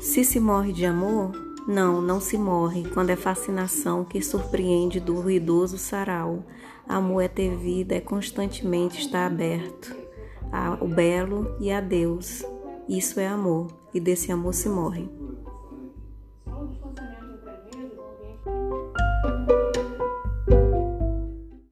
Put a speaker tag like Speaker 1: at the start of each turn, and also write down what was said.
Speaker 1: Se se morre de amor, não, não se morre quando é fascinação que surpreende do ruidoso sarau. Amor é ter vida, é constantemente estar aberto ao belo e a Deus. Isso é amor, e desse amor se morre.